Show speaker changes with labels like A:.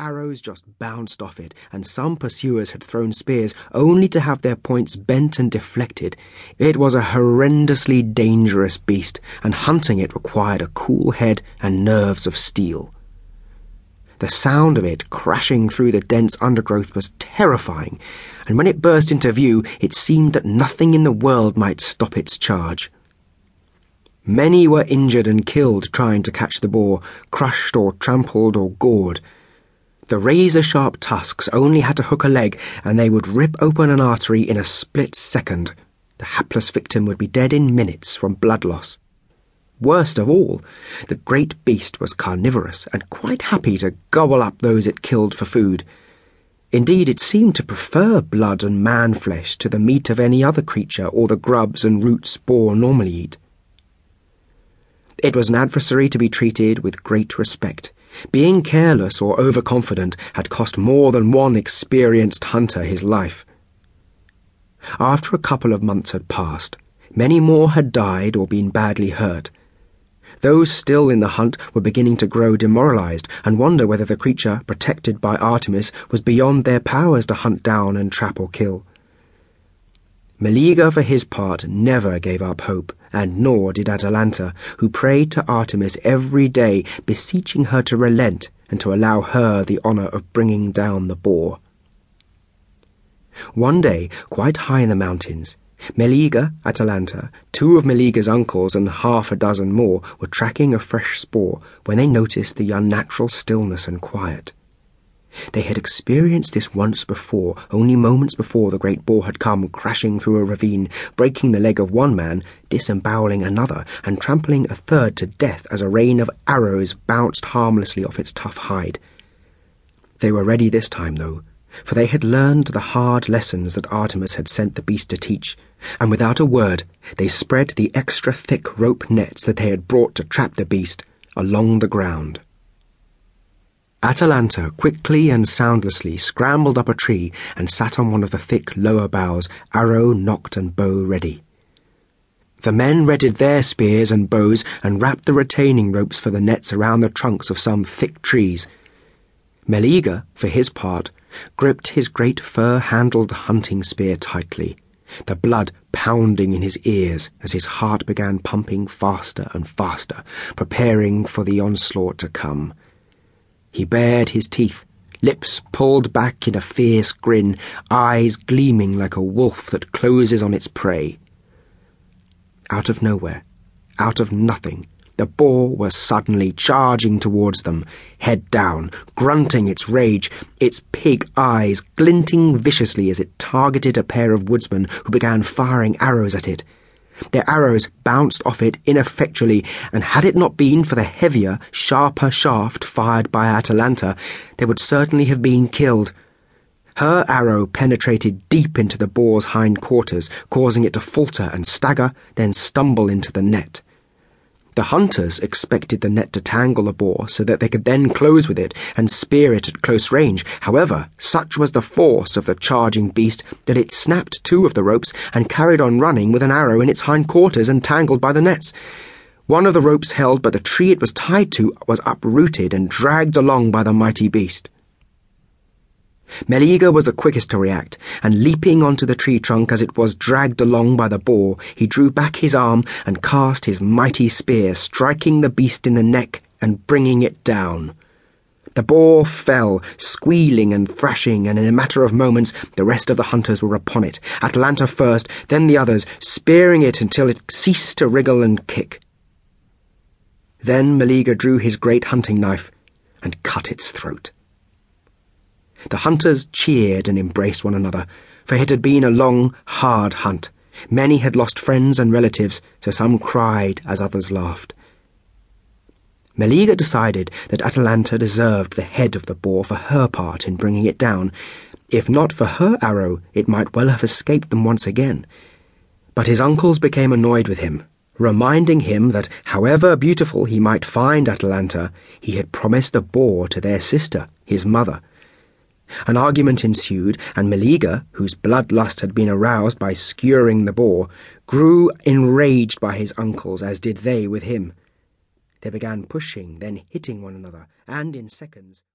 A: arrows just bounced off it, and some pursuers had thrown spears only to have their points bent and deflected. It was a horrendously dangerous beast, and hunting it required a cool head and nerves of steel. The sound of it crashing through the dense undergrowth was terrifying, and when it burst into view, it seemed that nothing in the world might stop its charge. Many were injured and killed trying to catch the boar, crushed or trampled or gored. The razor sharp tusks only had to hook a leg, and they would rip open an artery in a split second. The hapless victim would be dead in minutes from blood loss. Worst of all, the great beast was carnivorous and quite happy to gobble up those it killed for food. Indeed, it seemed to prefer blood and man flesh to the meat of any other creature or the grubs and roots boar normally eat. It was an adversary to be treated with great respect. Being careless or overconfident had cost more than one experienced hunter his life. After a couple of months had passed, many more had died or been badly hurt. Those still in the hunt were beginning to grow demoralized and wonder whether the creature, protected by Artemis, was beyond their powers to hunt down and trap or kill. Meleager, for his part, never gave up hope, and nor did Atalanta, who prayed to Artemis every day, beseeching her to relent and to allow her the honour of bringing down the boar. One day, quite high in the mountains, Meleager, Atalanta, two of Meleager's uncles, and half a dozen more were tracking a fresh spoor when they noticed the unnatural stillness and quiet. They had experienced this once before, only moments before the great boar had come crashing through a ravine, breaking the leg of one man, disemboweling another, and trampling a third to death as a rain of arrows bounced harmlessly off its tough hide. They were ready this time, though, for they had learned the hard lessons that Artemis had sent the beast to teach, and without a word they spread the extra thick rope nets that they had brought to trap the beast along the ground. Atalanta quickly and soundlessly scrambled up a tree and sat on one of the thick lower boughs, arrow nocked and bow ready. The men readied their spears and bows and wrapped the retaining ropes for the nets around the trunks of some thick trees. Meleager, for his part, gripped his great fur-handled hunting spear tightly, the blood pounding in his ears as his heart began pumping faster and faster, preparing for the onslaught to come. He bared his teeth, lips pulled back in a fierce grin, eyes gleaming like a wolf that closes on its prey. Out of nowhere, out of nothing, the boar was suddenly charging towards them, head down, grunting its rage, its pig eyes glinting viciously as it targeted a pair of woodsmen who began firing arrows at it. Their arrows bounced off it ineffectually, and had it not been for the heavier, sharper shaft fired by Atalanta, they would certainly have been killed. Her arrow penetrated deep into the boar's hind quarters, causing it to falter and stagger, then stumble into the net. The hunters expected the net to tangle the boar so that they could then close with it and spear it at close range. However, such was the force of the charging beast that it snapped two of the ropes and carried on running with an arrow in its hind quarters and tangled by the nets. One of the ropes held, but the tree it was tied to was uprooted and dragged along by the mighty beast. Meleager was the quickest to react, and leaping onto the tree trunk as it was dragged along by the boar, he drew back his arm and cast his mighty spear, striking the beast in the neck and bringing it down. The boar fell, squealing and thrashing, and in a matter of moments the rest of the hunters were upon it, Atalanta first, then the others, spearing it until it ceased to wriggle and kick. Then Meleager drew his great hunting knife and cut its throat. The hunters cheered and embraced one another, for it had been a long, hard hunt. Many had lost friends and relatives, so some cried as others laughed. Meleager decided that Atalanta deserved the head of the boar for her part in bringing it down. If not for her arrow, it might well have escaped them once again. But his uncles became annoyed with him, reminding him that however beautiful he might find Atalanta, he had promised a boar to their sister, his mother. An argument ensued, and Meleager, whose bloodlust had been aroused by skewering the boar, grew enraged by his uncles, as did they with him. They began pushing, then hitting one another, and in seconds.